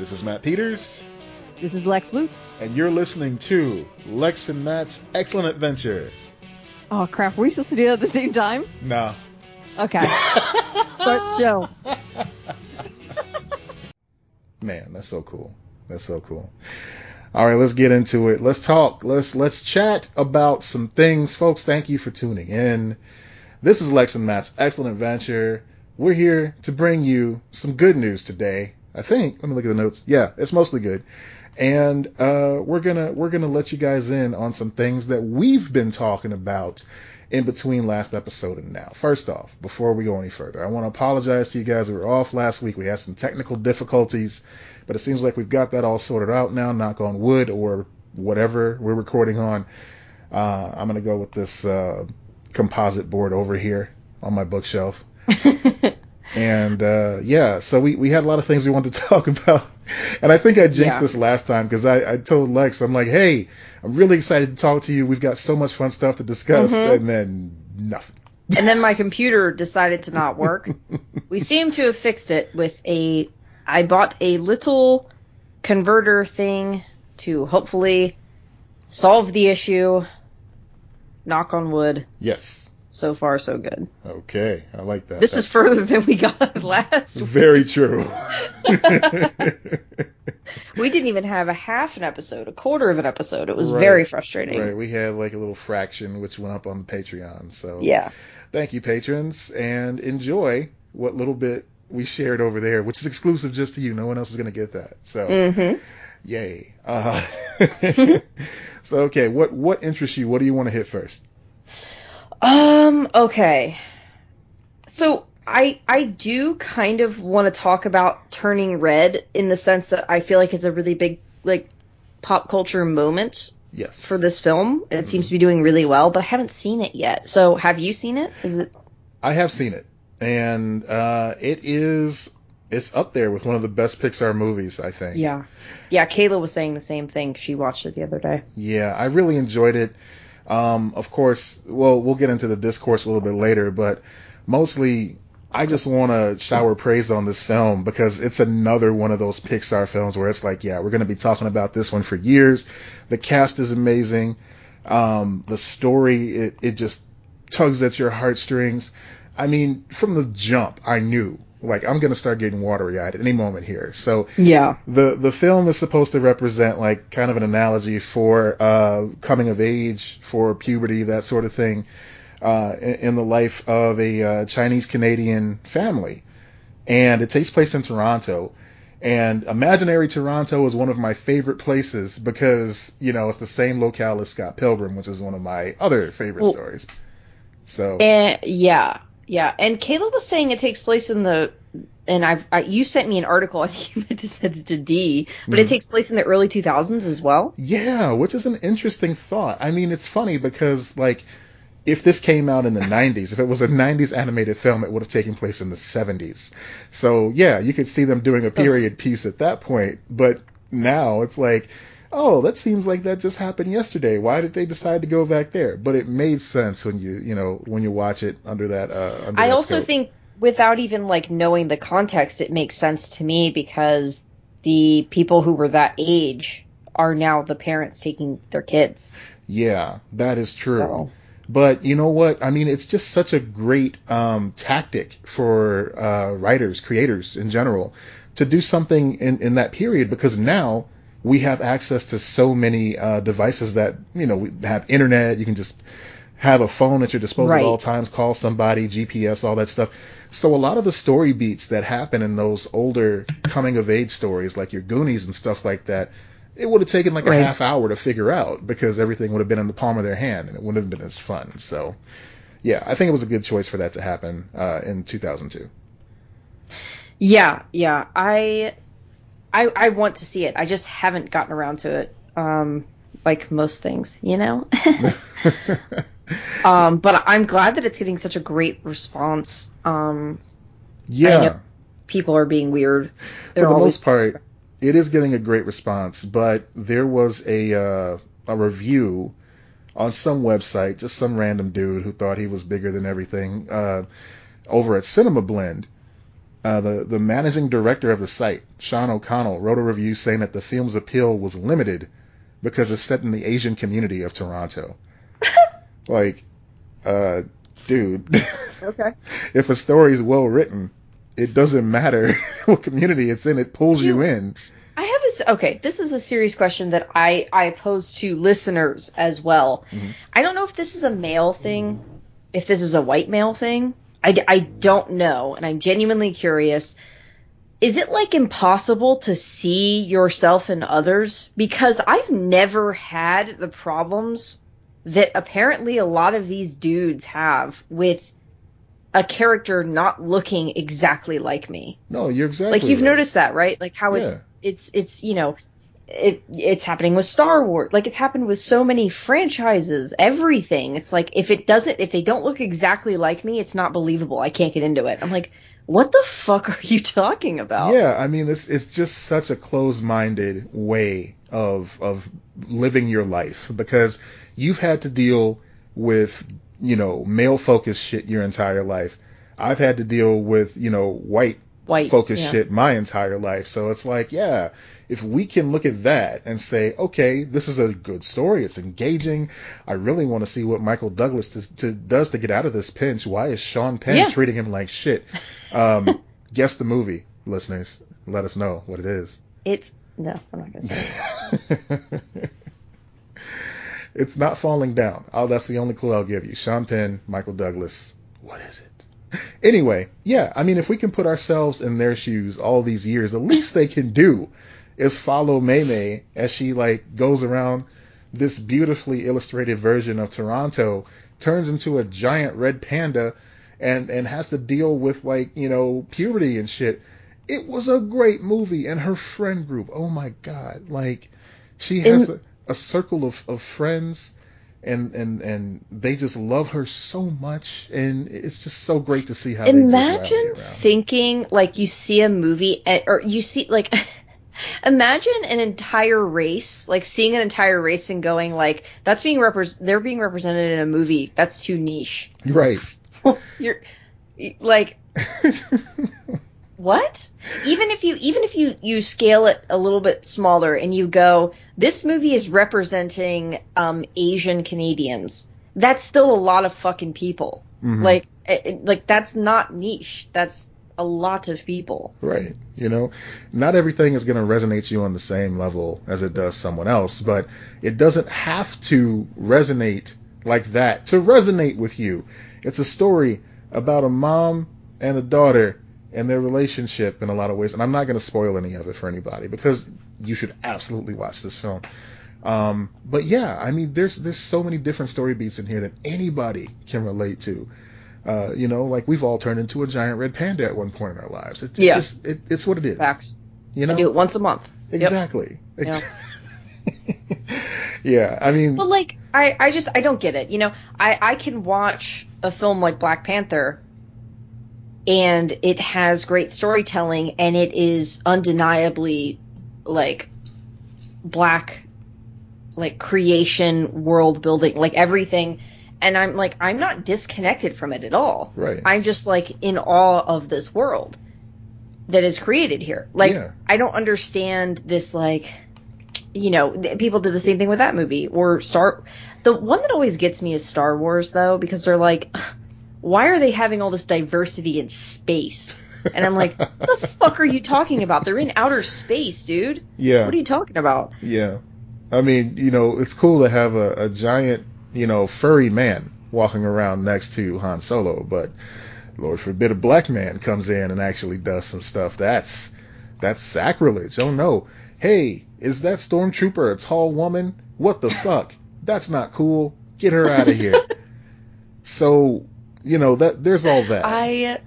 This is Matt Peters. This is Lex Lutz. And you're listening to Lex and Matt's Excellent Adventure. Oh crap, are we supposed to do that at the same time? No. Okay. Start the show. Man, that's so cool. That's so cool. All right, let's get into it. Let's talk. Let's let's chat about some things, folks. Thank you for tuning in. This is Lex and Matt's Excellent Adventure. We're here to bring you some good news today. I think. Let me look at the notes. Yeah, it's mostly good. And uh, we're gonna we're gonna let you guys in on some things that we've been talking about in between last episode and now. First off, before we go any further, I want to apologize to you guys. We were off last week. We had some technical difficulties, but it seems like we've got that all sorted out now. Knock on wood or whatever we're recording on. Uh, I'm gonna go with this uh, composite board over here on my bookshelf. and uh, yeah, so we, we had a lot of things we wanted to talk about. And I think I jinxed yeah. this last time because I, I told Lex, I'm like, hey, I'm really excited to talk to you. We've got so much fun stuff to discuss. Mm-hmm. And then nothing. And then my computer decided to not work. we seem to have fixed it with a. I bought a little converter thing to hopefully solve the issue. Knock on wood. Yes. So far, so good. Okay, I like that. This That's is further than we got last. Very true. we didn't even have a half an episode, a quarter of an episode. It was right, very frustrating. Right, we had like a little fraction which went up on the Patreon. So yeah, thank you, patrons, and enjoy what little bit we shared over there, which is exclusive just to you. No one else is gonna get that. So, mm-hmm. yay. Uh, so okay, what what interests you? What do you want to hit first? Um, okay. So I I do kind of want to talk about turning red in the sense that I feel like it's a really big like pop culture moment yes. for this film. It mm-hmm. seems to be doing really well, but I haven't seen it yet. So have you seen it? Is it I have seen it. And uh it is it's up there with one of the best Pixar movies, I think. Yeah. Yeah, Kayla was saying the same thing. She watched it the other day. Yeah, I really enjoyed it. Um, of course, well, we'll get into the discourse a little bit later, but mostly I just want to shower praise on this film because it's another one of those Pixar films where it's like, yeah, we're going to be talking about this one for years. The cast is amazing. Um, the story, it, it just tugs at your heartstrings. I mean, from the jump, I knew like I'm gonna start getting watery eyed at any moment here. So yeah, the the film is supposed to represent like kind of an analogy for uh, coming of age, for puberty, that sort of thing, uh, in, in, the life of a uh, Chinese Canadian family, and it takes place in Toronto. And imaginary Toronto is one of my favorite places because you know it's the same locale as Scott Pilgrim, which is one of my other favorite well, stories. So uh, yeah, yeah, and Caleb was saying it takes place in the, and I've I, you sent me an article. I think you meant to send it to D, but mm. it takes place in the early 2000s as well. Yeah, which is an interesting thought. I mean, it's funny because like if this came out in the 90s, if it was a 90s animated film, it would have taken place in the 70s. So yeah, you could see them doing a period piece at that point. But now it's like oh, that seems like that just happened yesterday. Why did they decide to go back there? But it made sense when you, you know, when you watch it under that. Uh, under I that also scope. think without even like knowing the context, it makes sense to me because the people who were that age are now the parents taking their kids. Yeah, that is true. So. But you know what? I mean, it's just such a great um, tactic for uh, writers, creators in general, to do something in, in that period because now we have access to so many uh, devices that you know we have internet. You can just have a phone at your disposal right. at all times, call somebody, GPS, all that stuff. So a lot of the story beats that happen in those older coming of age stories, like your Goonies and stuff like that, it would have taken like right. a half hour to figure out because everything would have been in the palm of their hand and it wouldn't have been as fun. So yeah, I think it was a good choice for that to happen uh, in 2002. Yeah, yeah, I I, I want to see it. I just haven't gotten around to it. Um, like most things, you know. um, but I'm glad that it's getting such a great response. Um, yeah. people are being weird. They're For the most part, it is getting a great response. But there was a uh, a review on some website, just some random dude who thought he was bigger than everything, uh, over at Cinema Blend Uh, the the managing director of the site, Sean O'Connell, wrote a review saying that the film's appeal was limited because it's set in the Asian community of Toronto. like, uh, dude, Okay. if a story is well written, it doesn't matter what community it's in; it pulls you You- in. I have this. Okay, this is a serious question that I I pose to listeners as well. Mhm. I don't know if this is a male thing, if this is a white male thing. I, I don't know, and I'm genuinely curious. Is it like impossible to see yourself in others? Because I've never had the problems that apparently a lot of these dudes have with a character not looking exactly like me No, you're exactly like you've right. noticed that right like how it's it's it's you know it it's happening with Star Wars like it's happened with so many franchises everything it's like if it doesn't if they don't look exactly like me it's not believable I can't get into it I'm like what the fuck are you talking about Yeah, I mean, it's it's just such a closed-minded way of of living your life because you've had to deal with you know male-focused shit your entire life. I've had to deal with you know white white focused yeah. shit my entire life. So it's like, yeah, if we can look at that and say, okay, this is a good story, it's engaging. I really want to see what Michael Douglas to, to, does to get out of this pinch. Why is Sean Penn Yeah. treating him like shit? Um, guess the movie, listeners. Let us know what it is. it's no I'm not gonna say it's not falling down. Oh, that's the only clue I'll give you. Sean Penn, Michael Douglas. What is it? Anyway, yeah, I mean, if we can put ourselves in their shoes all these years, the least they can do is follow Mei as she like goes around this beautifully illustrated version of Toronto, turns into a giant red panda, and and has to deal with like you know puberty and shit. It was a great movie, and her friend group. Oh my god, like she has In- a, a circle of, of friends and and and they just love her so much and it's just so great to see how imagine thinking like you see a movie eh, or you see like imagine an entire race like seeing an entire race and going like that's being repres they're being represented in a movie that's too niche. Right. You're like what? Even if you even if you you scale it a little bit smaller and you go this movie is representing um asian canadians that's still a lot of fucking people. Mhm. like it- like that's not niche. That's a lot of people. Right. You know not everything is going to resonate you on the same level as it does someone else but it doesn't have to resonate like that to resonate with you. It's a story about a mom and a daughter and their relationship in a lot of ways and i'm not going to spoil any of it for anybody because you should absolutely watch this film. Um, but yeah i mean there's there's so many different story beats in here that anybody can relate to uh, you know like we've all turned into a giant red panda at one point in our lives. It's, it's Yeah. just it, it's what it is. Facts. You know? I do it once a month. Yep. exactly. Yeah i mean But like I, I just I don't get it. You know, I, I can watch a film like Black Panther and it has great storytelling and it is undeniably like black like creation world building like everything and I'm like I'm not disconnected from it at all. right I'm just like in awe of this world that is created here. Like Yeah. I don't understand this like you know, th- people did the same thing with that movie or Star The one that always gets me is Star Wars though because they're like why are they having all this diversity in space? And I'm like, what the fuck are you talking about? They're in outer space, dude. yeah What are you talking about? Yeah. I mean, you know, it's cool to have a, a giant, you know, furry man walking around next to Han Solo, but Lord forbid a black man comes in and actually does some stuff. That's that's sacrilege. Oh no. Hey, is that stormtrooper a tall woman? What the fuck? That's not cool. Get her out of here. so, you know, that there's all that. I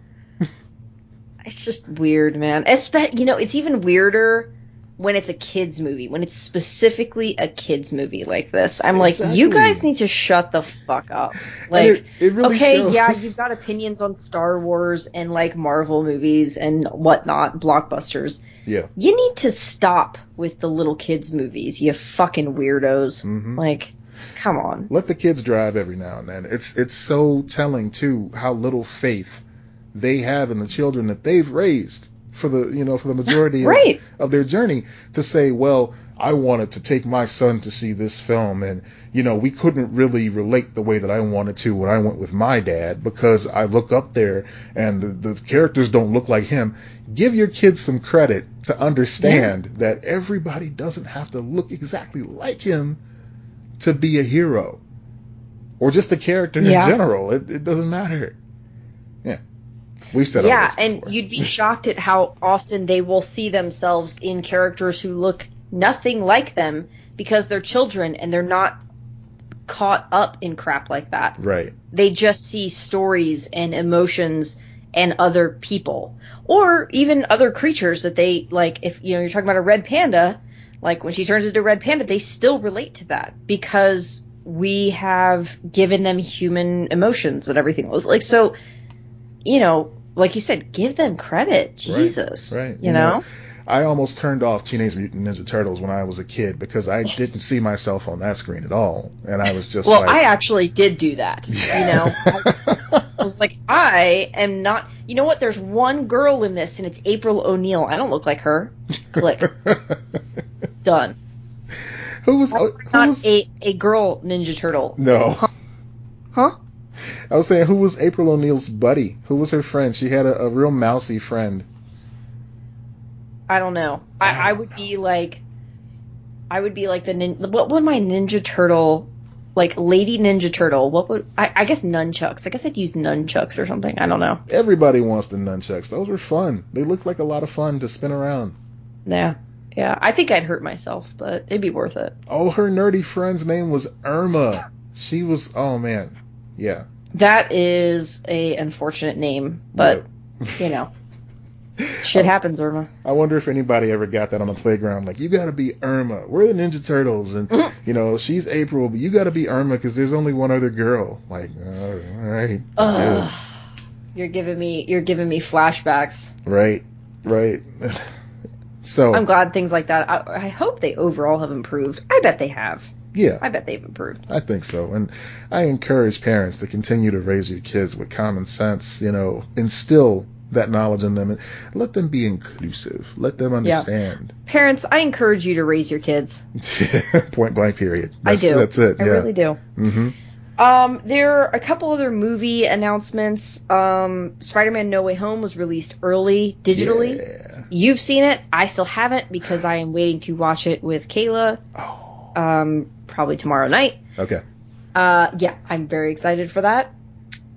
it's just weird, man. Espe- you know, it's even weirder when it's a kids movie, when it's specifically a kids movie like this. I'm like, you guys need to shut the fuck up. Like it, it really okay, shows. yeah, you've got opinions on Star Wars and like Marvel movies and whatnot, blockbusters. Yeah. You need to stop with the little kids movies, you fucking weirdos. Mhm. Like, come on. let the kids drive every now and then. It's it's so telling too how little faith they have in the children that they've raised for the you know for the majority Right. of, of their journey to say, well, I wanted to take my son to see this film and you know we couldn't really relate the way that I wanted to when I went with my dad because I look up there and the, the characters don't look like him. Give your kids some credit to understand that everybody doesn't have to look exactly like him to be a hero or just a character Yeah. in general. It, it doesn't matter. Yeah. We've said yeah, and you'd be shocked at how often they will see themselves in characters who look nothing like them because they're children and they're not caught up in crap like that. Right. They just see stories and emotions and other people or even other creatures that they like if you know you're talking about a red panda like when she turns into a red panda they still relate to that because we have given them human emotions and everything like so you know like you said give them credit. Jesus Right. you, know, I almost turned off Teenage Mutant Ninja Turtles when I was a kid because I didn't see myself on that screen at all, and I was just well like, i actually did do that you know? I was like i am not you know what? There's one girl in this and it's april o'neil. I don't look like her. Click. Done. Who was who not was a, a girl ninja turtle. No? huh I was saying who was April O'Neil's buddy? Who was her friend? She had a, a real mousy friend. i don't know i, I would be like i would be like the nin- what would my ninja turtle like lady ninja turtle what would I, I guess nunchucks i guess i'd use nunchucks or something i don't know Everybody wants the nunchucks. Those were fun. They looked like a lot of fun to spin around. yeah yeah i think i'd hurt myself but it'd be worth it Oh, her nerdy friend's name was Irma. She was oh man, yeah. That is a unfortunate name, but you know, shit happens, Irma. I wonder if anybody ever got that on the playground. Like, you got to be Irma. We're the Ninja Turtles, and Mhm. you know she's April, but you got to be Irma because there's only one other girl. Like, all right, Ugh. You're giving me you're giving me flashbacks. right, right. so I'm glad things like that. I, I hope they overall have improved. I bet they have. Yeah, I bet they've improved. I think so, and I encourage parents to continue to raise your kids with common sense. You know, instill that knowledge in them, and let them be inclusive. Let them understand. Yeah. Parents, I encourage you to raise your kids. Point blank. Period. I That's, do. That's it. I yeah. really do. hmm Um, there are a couple other movie announcements. Um, Spider-Man: No Way Home was released early digitally. Yeah. You've seen it. I still haven't because I am waiting to watch it with Kayla. Oh. Um, probably tomorrow night. Okay. Uh, yeah, I'm very excited for that.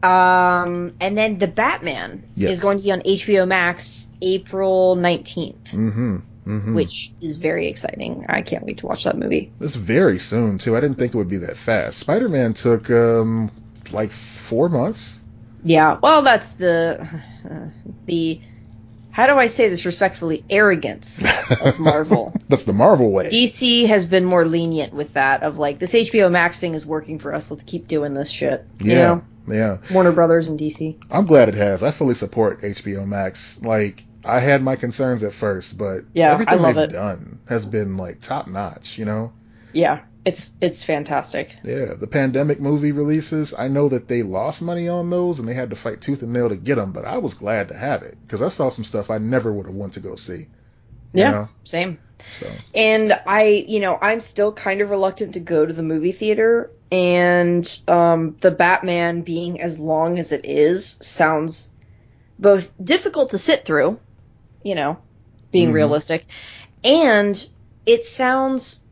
Um, and then The Batman Yes. is going to be on HBO Max April 19th, Mm-hmm. Mm-hmm. which is very exciting. I can't wait to watch that movie. It's very soon too. I didn't think it would be that fast. Spider-Man took um like four months. Yeah, well, that's the the how do I say this respectfully? Arrogance of Marvel. That's the Marvel way. DC has been more lenient with that of like this HBO Max thing is working for us. Let's keep doing this shit. You yeah. know, Yeah. Warner Brothers and DC. I'm glad it has. I fully support HBO Max. Like I had my concerns at first, but Yeah, everything I love they've it. done has been like top notch, you know? Yeah, it's it's fantastic. Yeah, the pandemic movie releases, I know that they lost money on those and they had to fight tooth and nail to get them, but I was glad to have it because I saw some stuff I never would have wanted to go see. Yeah, know? same. So, And I, you know, I'm still kind of reluctant to go to the movie theater. And um, the Batman being as long as it is sounds both difficult to sit through, you know, being Mhm. realistic, and it sounds.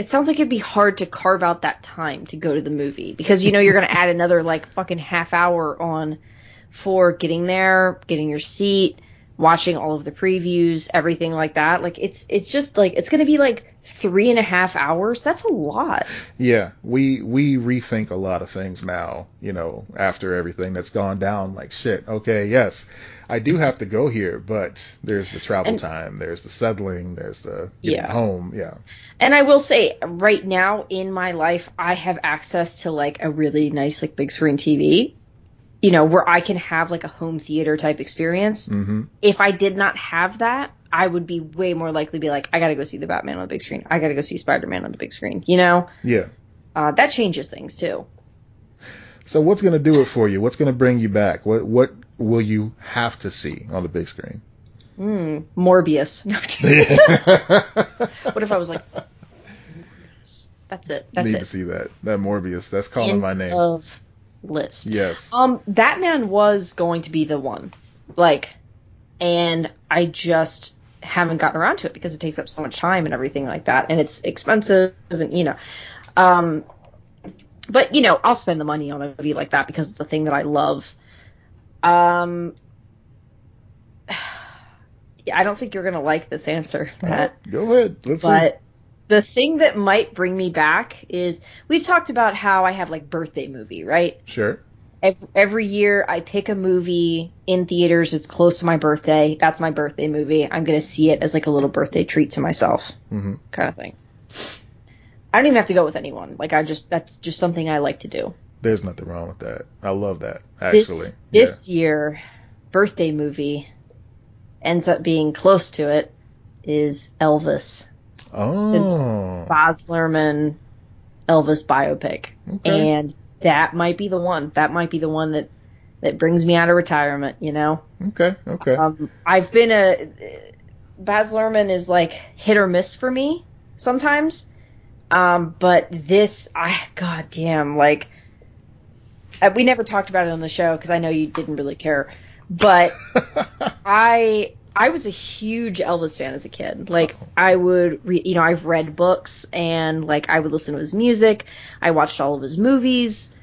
It sounds like it'd be hard to carve out that time to go to the movie because you know you're gonna add another like fucking half hour on for getting there, getting your seat, watching all of the previews, everything like that. Like it's it's just like it's gonna be like three and a half hours. That's a lot. Yeah, we we rethink a lot of things now, you know, after everything that's gone down. Like shit, okay, yes, I do have to go here, but there's the travel And- time, there's the settling, there's the Yeah. home. Yeah, And I will say, right now in my life, I have access to like a really nice like big screen TV. You know, where I can have like a home theater type experience. hmm If I did not have that, I would be way more likely to be like, I gotta go see the Batman on the big screen. I gotta go see Spider Man on the big screen. You know, yeah. uh, that changes things too. So what's going to do it for you? What's going to bring you back? What what will you have to see on the big screen? Mm, Morbius. What if I was like, that's it. That's Need it. to see that. That Morbius. That's calling End my name. Of list. yes. Um, Batman was going to be the one, like, and I just haven't gotten around to it because it takes up so much time and everything like that, and it's expensive, and you know, um, but you know, I'll spend the money on a movie like that because it's a thing that I love. Um, yeah, I don't think you're gonna like this answer, Matt. Go ahead. Let's see. But the thing that might bring me back is we've talked about how I have like birthday movie, right? Sure. Ev- Every year I pick a movie in theaters. It's close to my birthday. That's my birthday movie. I'm gonna see it as like a little birthday treat to myself, hmm kind of thing. I don't even have to go with anyone. Like I just that's just something I like to do. There's nothing wrong with that. I love that. Actually. This this year birthday movie ends up being close to it is Elvis. Oh. Baz Luhrmann Elvis biopic, Okay. and that might be the one. That might be the one that that brings me out of retirement. You know, Okay. Okay. um, I've been a Baz Luhrmann is like hit or miss for me sometimes, um, but this, I goddamn like. uh, We never talked about it on the show because I know you didn't really care, but I I was a huge Elvis fan as a kid. Like I would, re- you know, I've read books and like I would listen to his music. I watched all of his movies.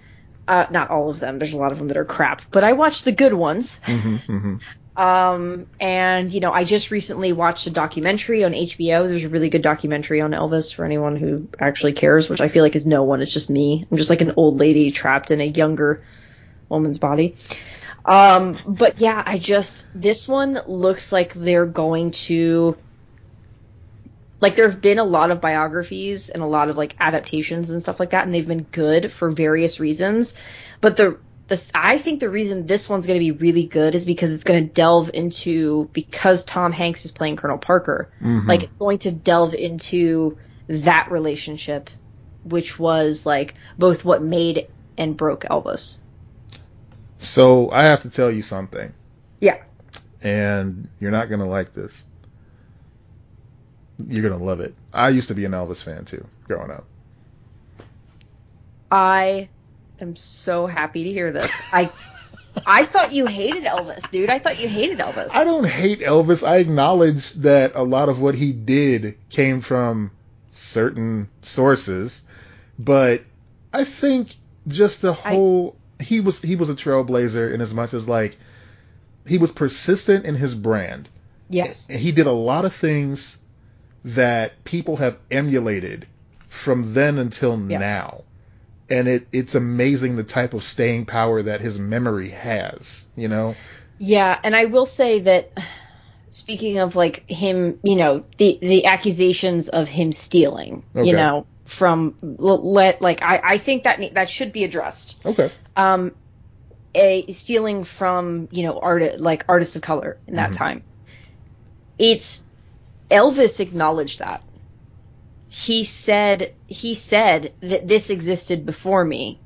Uh, not all of them. There's a lot of them that are crap, but I watched the good ones. hmm hmm Um, and you know, I just recently watched a documentary on HBO. There's a really good documentary on Elvis for anyone who actually cares, which I feel like is no one. It's just me. I'm just like an old lady trapped in a younger woman's body. Um, but yeah, I just this one looks like they're going to like there have been a lot of biographies and a lot of like adaptations and stuff like that, and they've been good for various reasons. But the the I think the reason this one's going to be really good is because it's going to delve into because Tom Hanks is playing Colonel Parker, Mhm. like it's going to delve into that relationship, which was like both what made and broke Elvis. So I have to tell you something, Yeah. and you're not gonna like this. You're gonna love it. I used to be an Elvis fan too, growing up. I am so happy to hear this. I I thought you hated Elvis, dude. I thought you hated Elvis. I don't hate Elvis. I acknowledge that a lot of what he did came from certain sources, but I think just the whole he was he was a trailblazer in as much as like he was persistent in his brand. yes. He did a lot of things that people have emulated from then until Yeah. now. And it, it's amazing the type of staying power that his memory has, you know? Yeah, and I will say that speaking of like him, you know, the the accusations of him stealing, Okay. you know, from let like I I think that that should be addressed. Okay. Um a stealing from, you know, art like artists of color in that Mhm. time. It's Elvis acknowledged that. He said he said that this existed before me.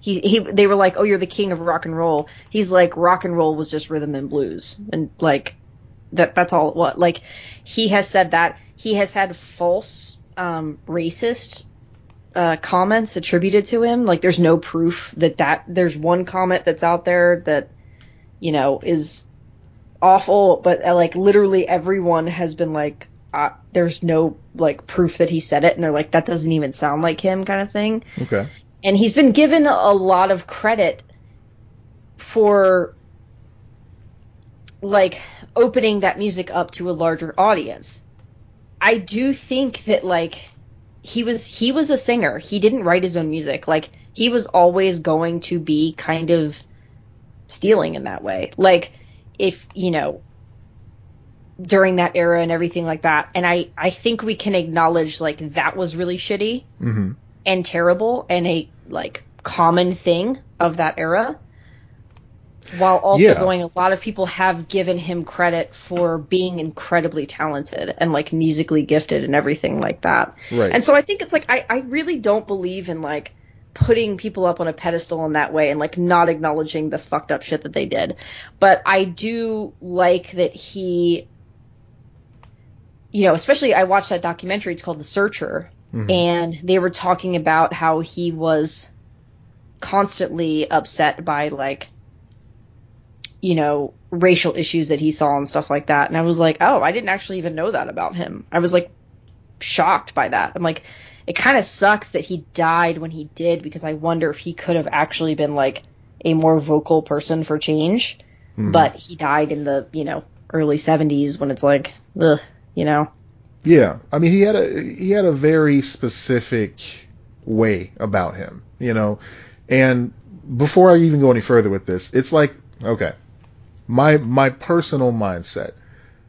He, he they were like, "Oh, you're the king of rock and roll." He's like, "Rock and roll was just rhythm and blues." And like that that's all it was. Like he has said that. He has had false um racist uh, comments attributed to him. Like, there's no proof that that there's one comment that's out there that you know is awful, but uh, like literally everyone has been like, uh, there's no like proof that he said it, and they're like, that doesn't even sound like him, kind of thing. Okay. And he's been given a lot of credit for like opening that music up to a larger audience. I do think that like he was he was a singer. He didn't write his own music. Like he was always going to be kind of stealing in that way. Like if, you know, during that era and everything like that. And I I think we can acknowledge like that was really shitty hmm and terrible and a like common thing of that era. While also Yeah. going, a lot of people have given him credit for being incredibly talented and like musically gifted and everything like that. Right. And so I think it's like I, I really don't believe in like putting people up on a pedestal in that way and like not acknowledging the fucked up shit that they did. But I do like that he you know, especially I watched that documentary, it's called The Searcher, Mhm. and they were talking about how he was constantly upset by like you know, racial issues that he saw and stuff like that. And I was like, "Oh, I didn't actually even know that about him." I was like shocked by that. I'm like it kind of sucks that he died when he did because I wonder if he could have actually been like a more vocal person for change. Mhm. But he died in the, you know, early 70s when it's like, ugh, you know. Yeah, I mean he had a he had a very specific way about him, you know. And before I even go any further with this, it's like okay, my my personal mindset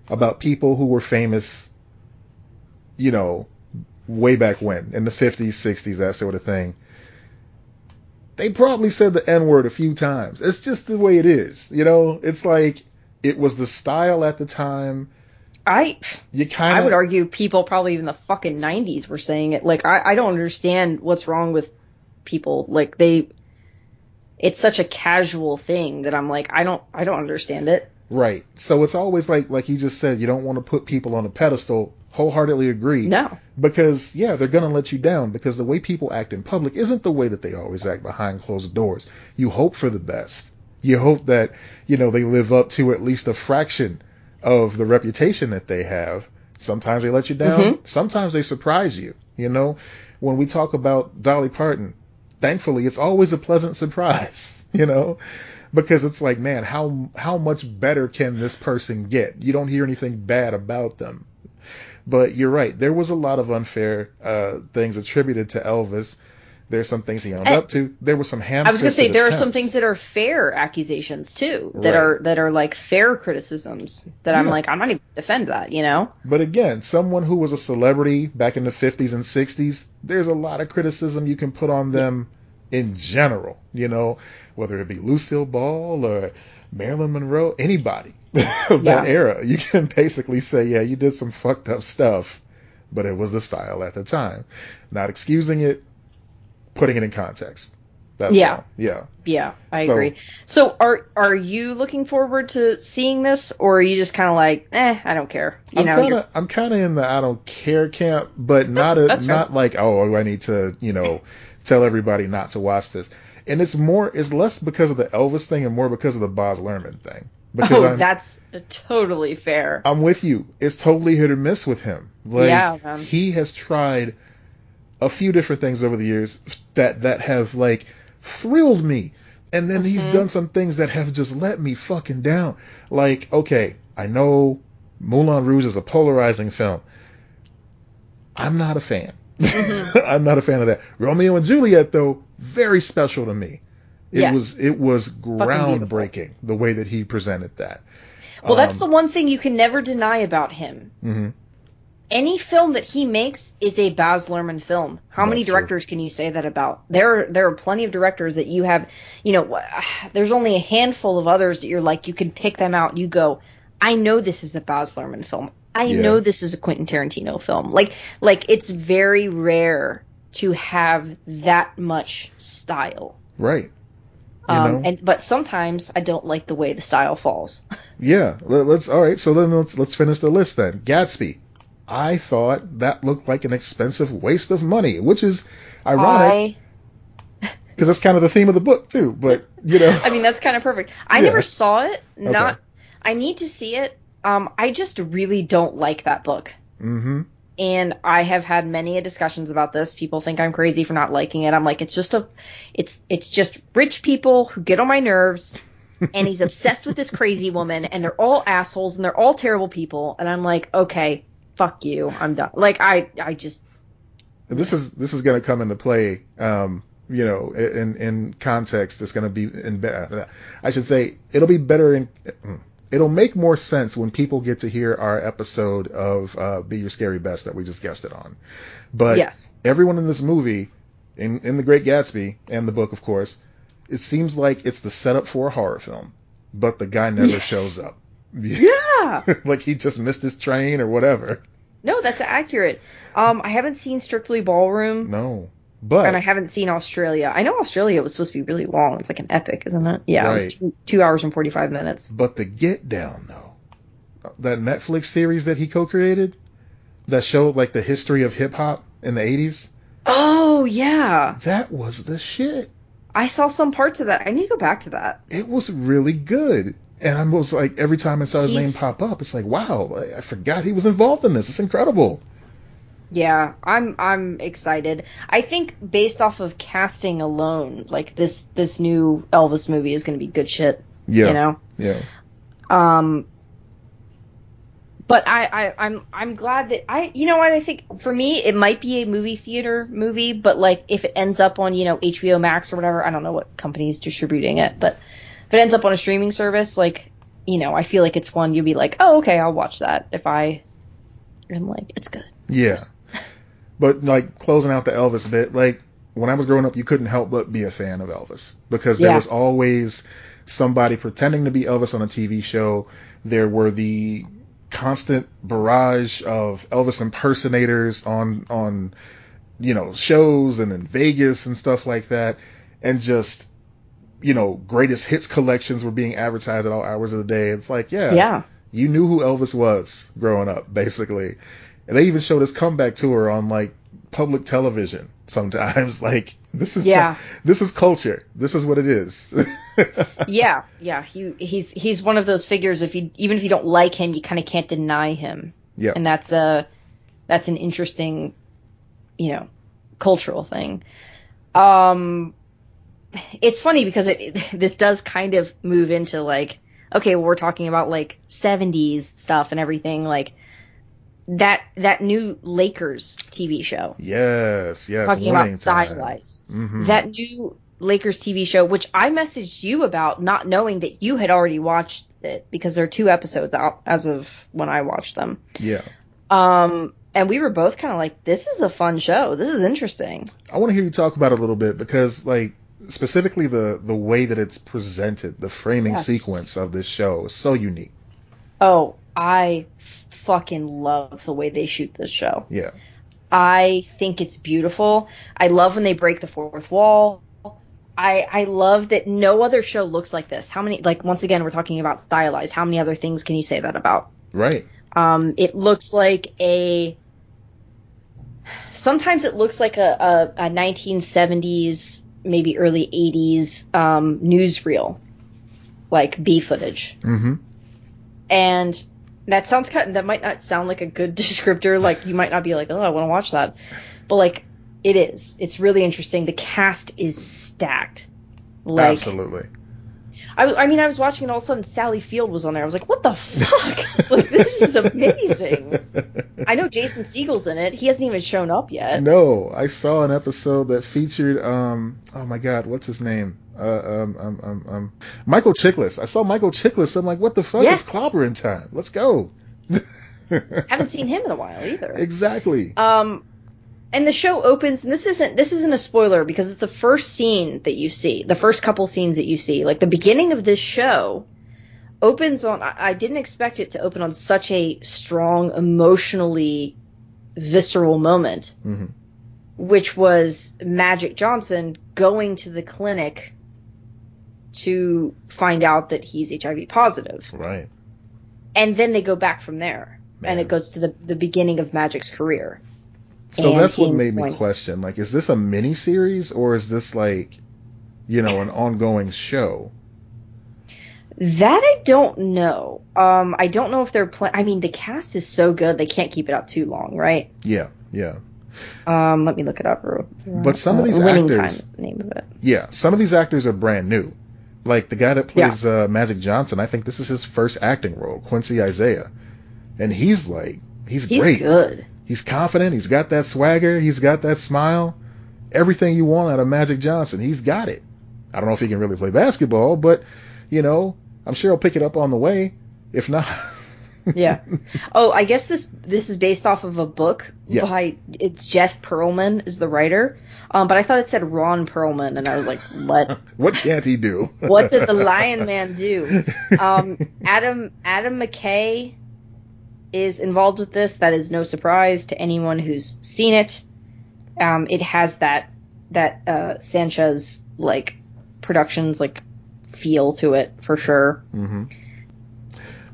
about people who were famous, you know, way back when in the 50s, 60s, that sort of thing. They probably said the N word a few times. It's just the way it is, you know. It's like it was the style at the time. I You kind I would argue people probably even the fucking 90s were saying it. Like I I don't understand what's wrong with people. Like they it's such a casual thing that I'm like I don't I don't understand it. Right. So it's always like like you just said, you don't want to put people on a pedestal. Wholeheartedly agree. No. Because yeah, they're gonna let you down because the way people act in public isn't the way that they always act behind closed doors. You hope for the best. You hope that, you know, they live up to at least a fraction of the reputation that they have. Sometimes they let you down. Mm-hmm. Sometimes they surprise you. You know, when we talk about Dolly Parton, thankfully it's always a pleasant surprise, you know, because it's like, man, how how much better can this person get? You don't hear anything bad about them. But you're right. There was a lot of unfair uh, things attributed to Elvis. There's some things he owned And- up to. There was some ham. I was gonna say there are some things that are fair accusations too, that Right. are that are like fair criticisms that I'm like I'm not even defend that, you know. But again, someone who was a celebrity back in the 50s and 60s, there's a lot of criticism you can put on them in general, you know, whether it be Lucille Ball or Marilyn Monroe, anybody of that era. You can basically say, yeah, you did some fucked up stuff, but it was the style at the time. Not excusing it, putting it in context. That's Yeah. all. Yeah. Yeah, I So- agree. So are are you looking forward to seeing this, or are you just kind of like, eh, I don't care? You I'm know, kinda, I'm kind of in the I don't care camp, but not a, that's not like oh I need to you know tell everybody not to watch this. And it's more it's less because of the Elvis thing and more because of the Baz Luhrmann thing. Because oh, I'm that's totally fair. I'm with you. It's totally hit or miss with him. Like Yeah, man. he has tried a few different things over the years that that have like thrilled me. And then he's Mhm. done some things that have just let me fucking down. Like, okay, I know Moulin Rouge is a polarizing film. I'm not a fan. Mhm. I'm not a fan of that. Romeo and Juliet though, very special to me. It Yes. was it was groundbreaking the way that he presented that. well, that's the Um, one thing you can never deny about him. mhm. Any film that he makes is a Baz Luhrmann film. How many That's true. directors can you say that about? There, there are plenty of directors that you have. You know, there's only a handful of others that you're like, you can pick them out. and You go, I know this is a Baz Luhrmann film. I Yeah. know this is a Quentin Tarantino film. Like, like it's very rare to have that much style. Right. Um, and but sometimes I don't like the way the style falls. Yeah, let, us all right. So then let's let's finish the list then. Gatsby. I thought that looked like an expensive waste of money, which is ironic I, because that's kind of the theme of the book too. But you know, I mean, that's kind of perfect. I Yeah. never saw it. Not. Okay. I need to see it. Um, I just really don't like that book. Mm-hmm. And I have had many a discussions about this. People think I'm crazy for not liking it. I'm like, it's just a, it's it's just rich people who get on my nerves, and he's obsessed with this crazy woman, and they're all assholes, and they're all terrible people, and I'm like, okay, fuck you, I'm done. Like I I just this is this is going to come into play. Um, you know, in in context, it's going to be in. I should say it'll be better in. It'll make more sense when people get to hear our episode of uh, "Be Your Scary Best" that we just guested on. But yes. everyone in this movie, in in The Great Gatsby and the book, of course, it seems like it's the setup for a horror film, but the guy never Yes. shows up. Yeah. like he just missed his train or whatever. No, that's accurate. Um, I haven't seen Strictly Ballroom. No, But and I haven't seen Australia. I know Australia was supposed to be really long. It's like an epic, isn't it? Yeah, it was two, two hours and 45 minutes. but the Get Down though, that Netflix series that he co-created, that showed like the history of hip hop in the 80s, Oh, yeah. that was the shit. I saw some parts of that. I need to go back to that. It was really good. And I was like, every time I saw his name pop up, it's like, wow, I I forgot he was involved in this. It's incredible. Yeah, I'm I'm excited. I think based off of casting alone, like this this new Elvis movie is going to be good shit. Yeah. You know. Yeah. Um. But I, I I'm I'm glad that I you know what I think for me it might be a movie theater movie but like if it ends up on you know HBO Max or whatever I don't know what company's distributing it but if it ends up on a streaming service like you know I feel like it's one you'll be like oh okay I'll watch that if I am like it's good Yeah. But like closing out the Elvis bit, like when I was growing up, you couldn't help but be a fan of Elvis because there Yeah. was always somebody pretending to be Elvis on a TV show. There were the constant barrage of Elvis impersonators on on you know shows and in Vegas and stuff like that, and just you know greatest hits collections were being advertised at all hours of the day. It's like yeah, yeah you knew who Elvis was growing up, basically. And they even showed his comeback tour on like public television sometimes. Like this is Yeah. this is culture. This is what it is. yeah yeah he he's he's one of those figures if you even if you don't like him you kind of can't deny him yeah. and that's a that's an interesting you know cultural thing um it's funny because it, this does kind of move into like okay well, we're talking about like 70s stuff and everything like that that new Lakers TV show Yes, yes. talking about stylized hmm that new Lakers TV show, which I messaged you about, not knowing that you had already watched it because there are two episodes out as of when I watched them. Yeah. Um, and we were both kind of like, "This is a fun show. This is interesting." I want to hear you talk about it a little bit because like specifically the the way that it's presented, the framing Yes. sequence of this show is so unique. Oh, I fucking love the way they shoot this show. Yeah. I think it's beautiful. I love when they break the fourth wall. I I love that no other show looks like this. How many like once again we're talking about stylized. How many other things can you say that about? Right. Um, it looks like a. Sometimes it looks like a, a, a 1970s, maybe early 80s um, newsreel, like B footage, hmm and that sounds kind. That might not sound like a good descriptor. Like you might not be like, oh, I want to watch that, but like it is. It's really interesting. The cast is stacked. Like Absolutely. I, I mean, I was watching and all of a sudden Sally Field was on there. I was like, what the fuck? like, this is amazing. I know Jason Segel's in it. He hasn't even shown up yet. No, I saw an episode that featured um oh my god, what's his name? Uh um um um, um Michael Chiklis. I saw Michael Chiklis. I'm like, what the fuck? Yes. It's clobbering time. Let's go. Haven't seen him in a while either. Exactly. Um, and the show opens, and this isn't this isn't a spoiler because it's the first scene that you see, the first couple scenes that you see. Like the beginning of this show opens on. I, didn't expect it to open on such a strong, emotionally visceral moment. hmm which was Magic Johnson going to the clinic to find out that he's HIV positive. Right. And then they go back from there. And it goes to the, the beginning of Magic's career. So that's what made me question. Like, is this a mini series or is this like, you know, an ongoing show? That I don't know. Um, I don't know if they're playing. I mean, the cast is so good they can't keep it up too long, right? Yeah. Yeah. Um, let me look it up. real- But some of uh, these Winning actors- Time is the name of it. Yeah. Some of these actors are brand new. Like the guy that plays uh, Magic Johnson, I think this is his first acting role, Quincy Isaiah, and he's like, he's, He's great. He's good. He's confident. He's got that swagger. He's got that smile. Everything you want out of Magic Johnson, he's got it. I don't know if he can really play basketball, but you know, I'm sure he'll pick it up on the way. If not, Yeah. Oh, I guess this this is based off of a book Yeah. by it's Jeff Pearlman is the writer. Um, but I thought it said Ron Perlman, and I was like, what? what can't he do? what did the Lion Man do? Um, Adam Adam McKay is involved with this. That is no surprise to anyone who's seen it. Um, it has that that uh, Sanchez like productions like feel to it for sure. hmm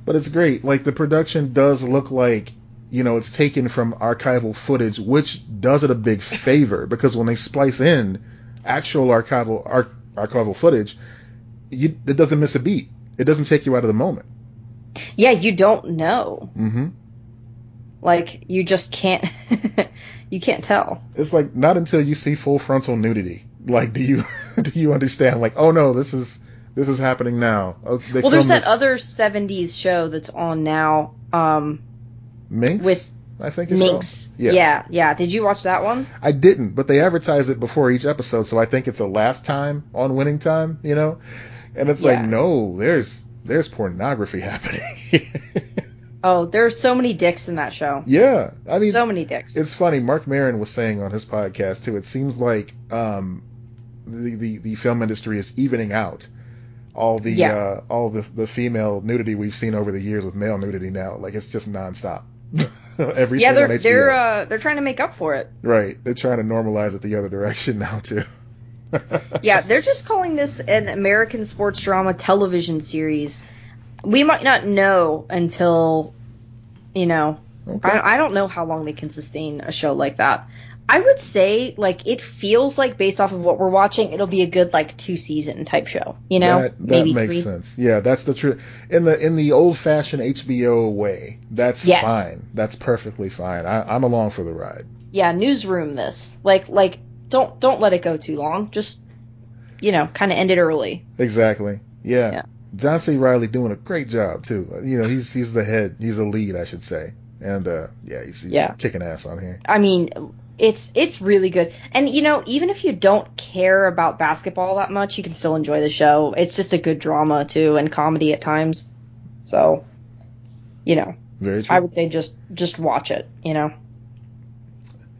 But it's great. Like the production does look like you know it's taken from archival footage, which does it a big favor because when they splice in actual archival ar- archival footage, you, it doesn't miss a beat. It doesn't take you out of the moment. Yeah, you don't know. hmm Like you just can't you can't tell. It's like not until you see full frontal nudity, like do you do you understand? Like oh no, this is this is happening now. Oh, Well, there's that this- other 70s show that's on now um Minx with I think it's Minx. called. Yeah. yeah, yeah. Did you watch that one? I didn't, but they advertise it before each episode, so I think it's a last time on winning time, you know? And it's Yeah. like, no, there's there's pornography happening. Oh, there are so many dicks in that show. yeah. I mean so many dicks. it's funny, Marc Maron was saying on his podcast too, it seems like um the, the, the film industry is evening out all the Yeah. uh all the the female nudity we've seen over the years with male nudity now. Like it's just nonstop. Everything yeah, they're they're uh, they're trying to make up for it. right. They're trying to normalize it the other direction now too. Yeah, they're just calling this an American sports drama television series. We might not know until, you know, Okay. I, I don't know how long they can sustain a show like that. I would say, like, it feels like based off of what we're watching, it'll be a good like two season type show. You know, that, that maybe makes three. sense. Yeah, that's the truth. In the in the old fashioned HBO way, that's Yes. fine. That's perfectly fine. I, I'm along for the ride. Yeah, newsroom this. Like, like don't don't let it go too long. Just, you know, kind of end it early. Exactly. Yeah. Yeah. John C. Reilly doing a great job too. You know, he's he's the head. He's the lead, I should say. And uh, yeah, he's, he's Yeah. kicking ass on here. I mean, it's it's really good. And you know, even if you don't care about basketball that much, you can still enjoy the show. It's just a good drama too and comedy at times. So, you know, Very true. I would say just just watch it, you know.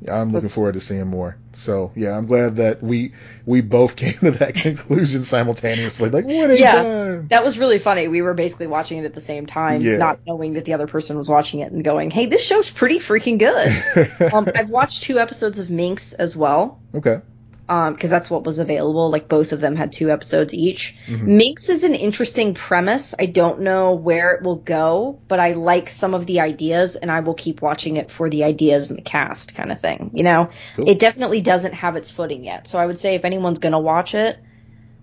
I'm looking forward to seeing more. So yeah, I'm glad that we we both came to that conclusion simultaneously. Like winning Yeah. time. That was really funny. We were basically watching it at the same time, Yeah. not knowing that the other person was watching it and going, "Hey, this show's pretty freaking good." um, I've watched two episodes of Minx as well. okay. Um because that's what was available like both of them had two episodes each Mhm. minx is an interesting premise i don't know where it will go but i like some of the ideas and i will keep watching it for the ideas and the cast kind of thing you know Cool. it definitely doesn't have its footing yet so i would say if anyone's going to watch it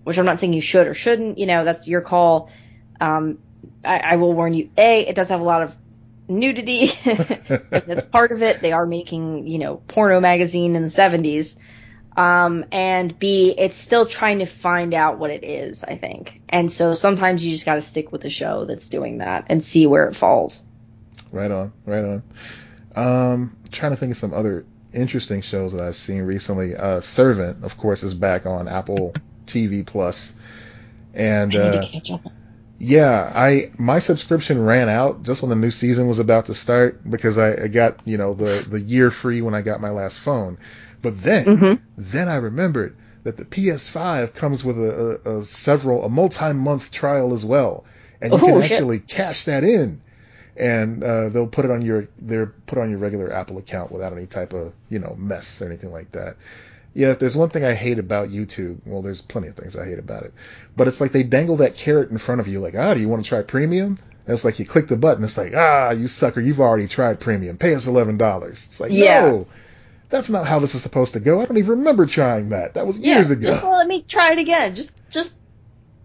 which i'm not saying you should or shouldn't you know that's your call um i, I will warn you a it does have a lot of nudity that's part of it. They are making, you know, porno magazine in the 70s. Um, and B, it's still trying to find out what it is, I think. And so sometimes you just got to stick with the show that's doing that and see where it falls. Right on, right on. Um, trying to think of some other interesting shows that I've seen recently. Uh, Servant, of course, is back on Apple TV Plus, and I need uh, to catch up. yeah, I my subscription ran out just when the new season was about to start because I, I got you know the the year free when I got my last phone, but then Mhm. then I remembered that the PS5 comes with a, a, a several a multi-month trial as well, and you Oh, can shit. actually cash that in, and uh, they'll put it on your they're put on your regular Apple account without any type of you know mess or anything like that. Yeah, if there's one thing I hate about YouTube, well, there's plenty of things I hate about it, but it's like they dangle that carrot in front of you, like, ah, do you want to try premium? And it's like you click the button, it's like, ah, you sucker, you've already tried premium, pay us eleven dollars. It's like, Yeah. no, that's not how this is supposed to go. I don't even remember trying that. That was years ago. Just let me try it again. Just, just,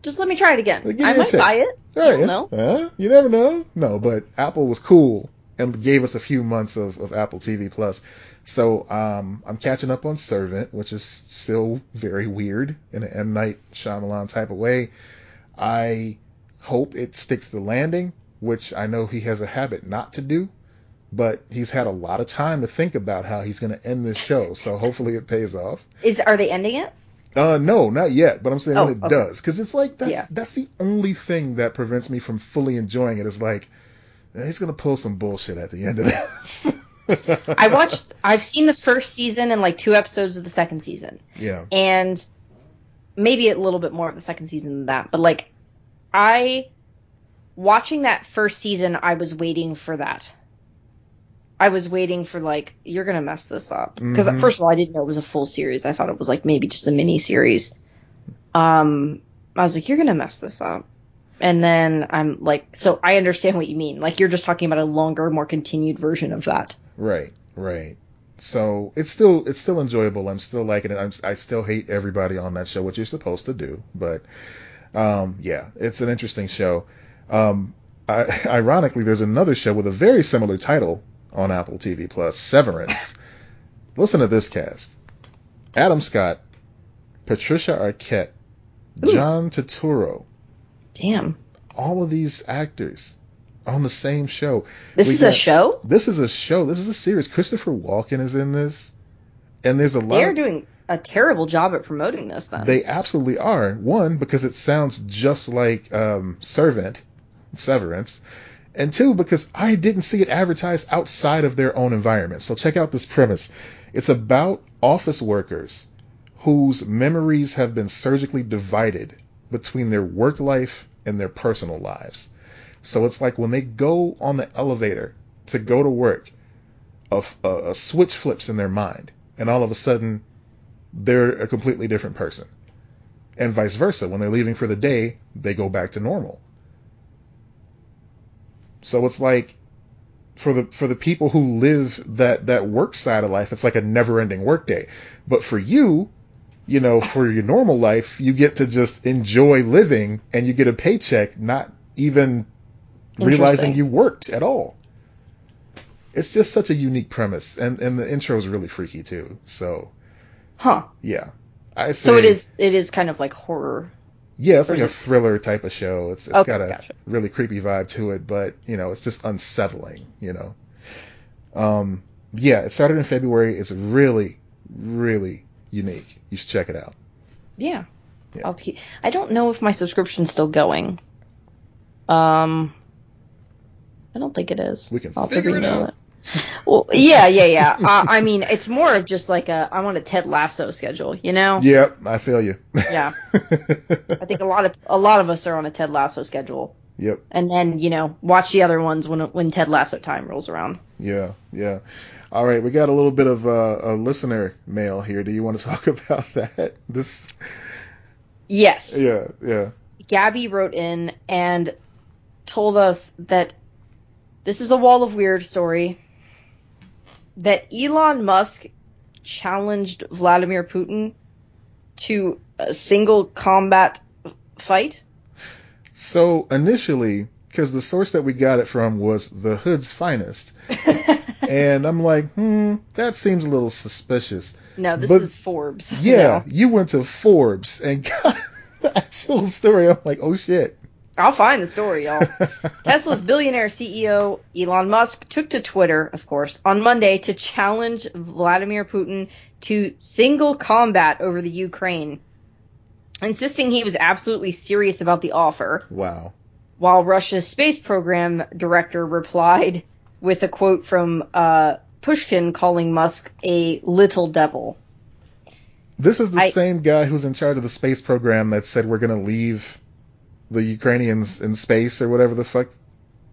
just let me try it again. Me might buy it. You right, don't know. Huh? You never know. No, but Apple was cool and gave us a few months of, of Apple TV Plus. So um, I'm catching up on Servant, which is still very weird in an M Night Shyamalan type of way. I hope it sticks the landing, which I know he has a habit not to do. But he's had a lot of time to think about how he's going to end this show, so hopefully it pays off. Is are they ending it? Uh, no, not yet. But I'm saying Oh, it okay. does, because it's like that's Yeah. that's the only thing that prevents me from fully enjoying it. Is like eh, he's gonna pull some bullshit at the end of this. I watched. I've seen the first season and like two episodes of the second season. Yeah. and maybe a little bit more of the second season than that. But like, I watching that first season, I was waiting for that. I was waiting for like you're gonna mess this up because Mhm. first of all I didn't know it was a full series. I thought it was like maybe just a mini series. Um, I was like you're gonna mess this up, and then I'm like so I understand what you mean. Like you're just talking about a longer, more continued version of that. Right, right. So it's still it's still enjoyable. I'm still liking it. I'm, I still hate everybody on that show, which you're supposed to do. But um, yeah, it's an interesting show. Um, I, ironically, there's another show with a very similar title on Apple TV Plus, Severance. Listen to this cast: Adam Scott, Patricia Arquette, Ooh. John Turturro. Damn, All of these actors on the same show. this We is a show. This is a show. This is a series. Christopher Walken is in this, and there's a lot. They're doing a terrible job at promoting this. Then they absolutely are. One because it sounds just like um, Servant, Severance, and two because I didn't see it advertised outside of their own environment. So check out this premise. It's about office workers whose memories have been surgically divided between their work life and their personal lives. So it's like when they go on the elevator to go to work, a switch flips in their mind, and all of a sudden they're a completely different person. And vice versa. When they're leaving for the day, they go back to normal. So it's like for the for the people who live that that work side of life, it's like a never-ending workday. But for you, you know, for your normal life, you get to just enjoy living and you get a paycheck, not even realizing you worked at all. It's just such a unique premise, and and the intro is really freaky too. So huh? yeah, I So it say- is it is kind of like horror. Yeah, it's Or like a thriller type of show. It's it's Okay, got a gotcha. really creepy vibe to it, but you know, it's just unsettling. You know. Um, yeah, it started in February. It's really, really unique. You should check it out. Yeah. Yeah. I'll keep, I don't know if my subscription's still going. Um, I don't think it is. We can I'll figure it out. it. Well, yeah, yeah, yeah. uh, I mean, it's more of just like a I want a Ted Lasso schedule, you know? Yep, I feel you. Yeah. I think a lot of a lot of us are on a Ted Lasso schedule, yep. and then you know watch the other ones when when Ted Lasso time rolls around. Yeah. Yeah. All right, we got a little bit of uh, a listener mail here. Do you want to talk about that? This. Yes. Yeah. Yeah. Gabby wrote in and told us that this is a wall of weird story. That Elon Musk challenged Vladimir Putin to a single combat fight. So initially, because the source that we got it from was the Hood's finest, and I'm like, hmm, that seems a little suspicious. no, this But- is Forbes. Yeah, No. you went to Forbes and got the actual story. I'm like, oh shit. I'll find the story, y'all. Tesla's billionaire CEO Elon Musk took to Twitter, of course, on Monday to challenge Vladimir Putin to single combat over the Ukraine, insisting he was absolutely serious about the offer, Wow. while Russia's space program director replied with a quote from uh, Pushkin calling Musk a little devil. This is the I- same guy who's in charge of the space program that said we're gonna leave the Ukrainians in space or whatever the fuck,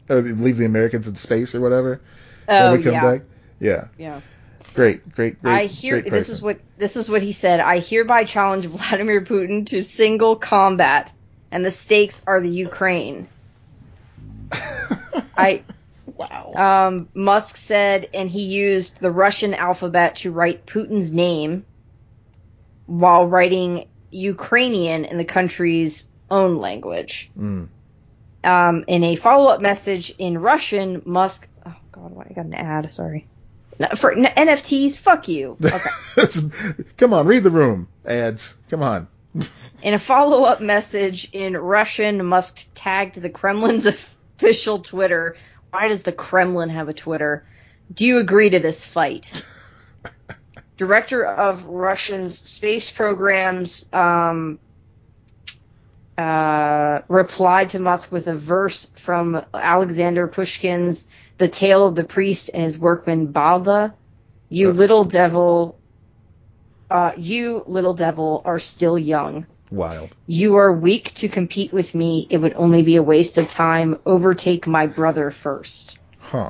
or leave the Americans in space or whatever Oh when we come yeah, back. Yeah. yeah. Great, great, great. I hear great this is what this is what he said. I hereby challenge Vladimir Putin to single combat, and the stakes are the Ukraine. I wow. um, Musk said, and he used the Russian alphabet to write Putin's name while writing Ukrainian in the country's own language. Mm. Um, in a follow-up message in Russian, Musk. Oh God, why I got an ad? Sorry. For NFTs, fuck you. Okay. Come on, read the room. Ads. Come on. In a follow-up message in Russian, Musk tagged the Kremlin's official Twitter. Why does the Kremlin have a Twitter? Do you agree to this fight? Director of Russian's space programs um, uh, replied to Musk with a verse from Alexander Pushkin's "The Tale of the Priest and His Workman Balda." You little devil, uh, you little devil are still young. Wild. You are weak to compete with me. It would only be a waste of time. Overtake my brother first. Huh.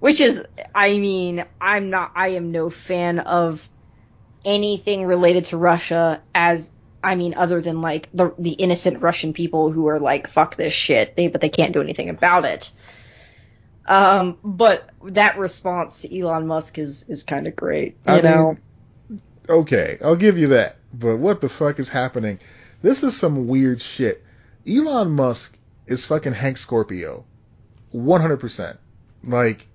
Which is, I mean, I'm not, I am no fan of anything related to Russia as, I mean, other than like the the innocent Russian people who are like, fuck this shit, they but they can't do anything about it. Um, but that response to Elon Musk is is kind of great, you I know. mean, okay, I'll give you that. But what the fuck is happening? This is some weird shit. Elon Musk is fucking Hank Scorpio. 100%. Like,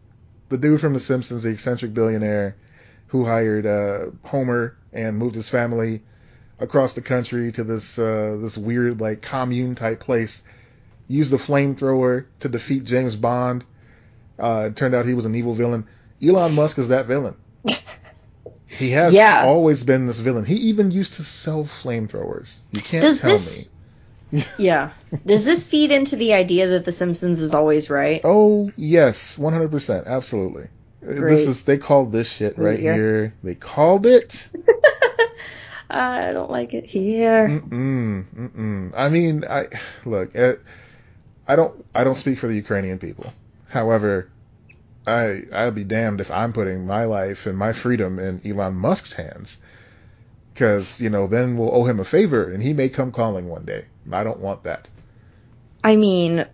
the dude from The Simpsons, the eccentric billionaire who hired uh, Homer and moved his family across the country to this uh, this weird like commune type place. Used the flamethrower to defeat James Bond. Uh, it turned out he was an evil villain. Elon Musk is that villain. He has Yeah. always been this villain. He even used to sell flamethrowers. You can't Does tell this? yeah. Does this feed into the idea that The Simpsons is always right? Oh yes, 100%, absolutely. Uh, Great. This is they called this shit right year. here. They called it. I don't like it here. Mm-mm, mm-mm. I mean, I look. uh I don't. I don't speak for the Ukrainian people. However, I I'd be damned if I'm putting my life and my freedom in Elon Musk's hands, because you know then we'll owe him a favor and he may come calling one day. I don't want that. I mean,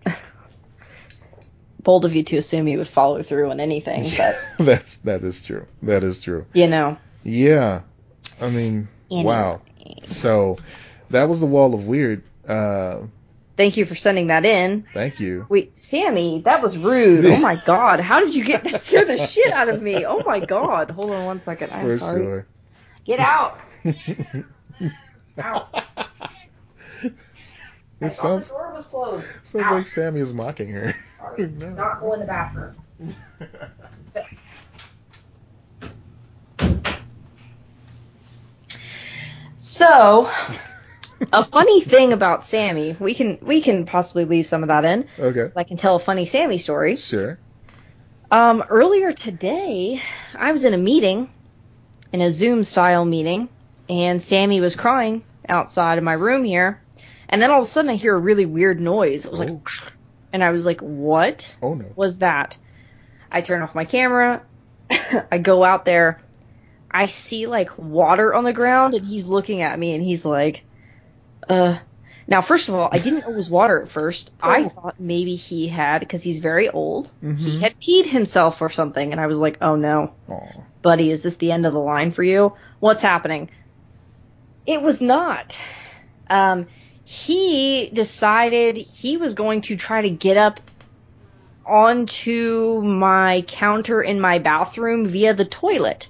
bold of you to assume he would follow through on anything, but That's that is true. That is true. you know. Yeah. I mean, wow. So that was the wall of weird. Uh, Thank you for sending that in. thank you. Wait, Sammy, that was rude. Oh my god, how did you get that scared the shit out of me? Oh my god. Hold on one second. I'm For sorry. sure. Get out. Ow. It sounds the door was closed. sounds Ow. like Sammy is mocking her. Sorry. No. Not go in the bathroom. So, a funny thing about Sammy, we can we can possibly leave some of that in, Okay. so I can tell a funny Sammy story. Sure. Um, earlier today, I was in a meeting, in a Zoom style meeting, and Sammy was crying outside of my room here, and then all of a sudden I hear a really weird noise. It was Oh. like, and I was like, "What Oh no. was that?" I turn off my camera. I go out there. I see like water on the ground, and he's looking at me, and he's like, "Uh." Now, first of all, I didn't know it was water at first. I Oh. thought maybe he had, because he's very old, he Mhm. had peed himself or something, and I was like, "Oh no, buddy, is this the end of the line for you? What's happening?" It was not. Um, he decided he was going to try to get up onto my counter in my bathroom via the toilet.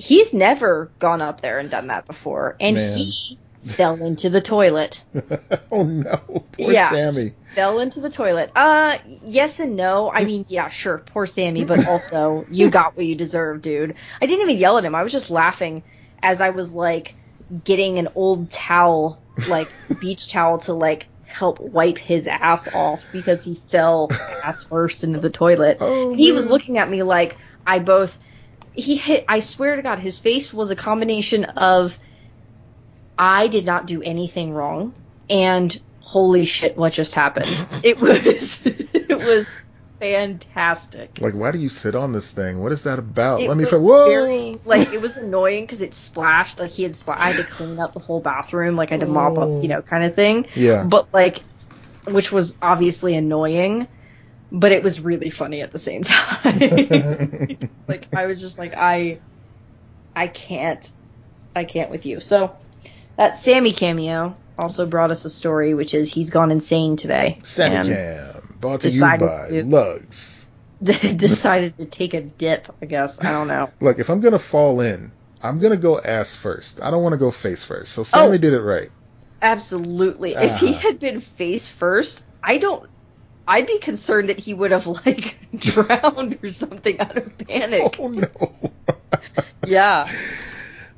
He's never gone up there and done that before, and Man. he fell into the toilet. oh no. Poor Yeah. Sammy. Fell into the toilet. Uh, yes and no. I mean, yeah, sure, poor Sammy, but also you got what you deserve, dude. I didn't even yell at him. I was just laughing as I was like getting an old towel, like beach towel, to like help wipe his ass off because he fell ass first into the toilet. Oh, he was looking at me like I both. He hit. I swear to God, his face was a combination of I did not do anything wrong and holy shit, what just happened? it was. it was fantastic. Like, why do you sit on this thing? What is that about? It Let me. was Fi- Whoa. very like it was annoying because it splashed. Like he had splashed. I had to clean up the whole bathroom. Like I had to mop Oh. up, you oh. know, kind of thing. Yeah. But like, which was obviously annoying, but it was really funny at the same time. like I was just like I, I can't, I can't with you. So that Sammy cameo also brought us a story, which is he's gone insane today. Sammy Cam, brought to you by to- Lugs. decided to take a dip. I guess I don't know. Look, if I'm gonna fall in, I'm gonna go ass first. I don't want to go face first. So Sammy Oh. did it right. Absolutely. If he Ah. had been face first, I don't. I'd be concerned that he would have like drowned or something out of panic. Oh no. Yeah.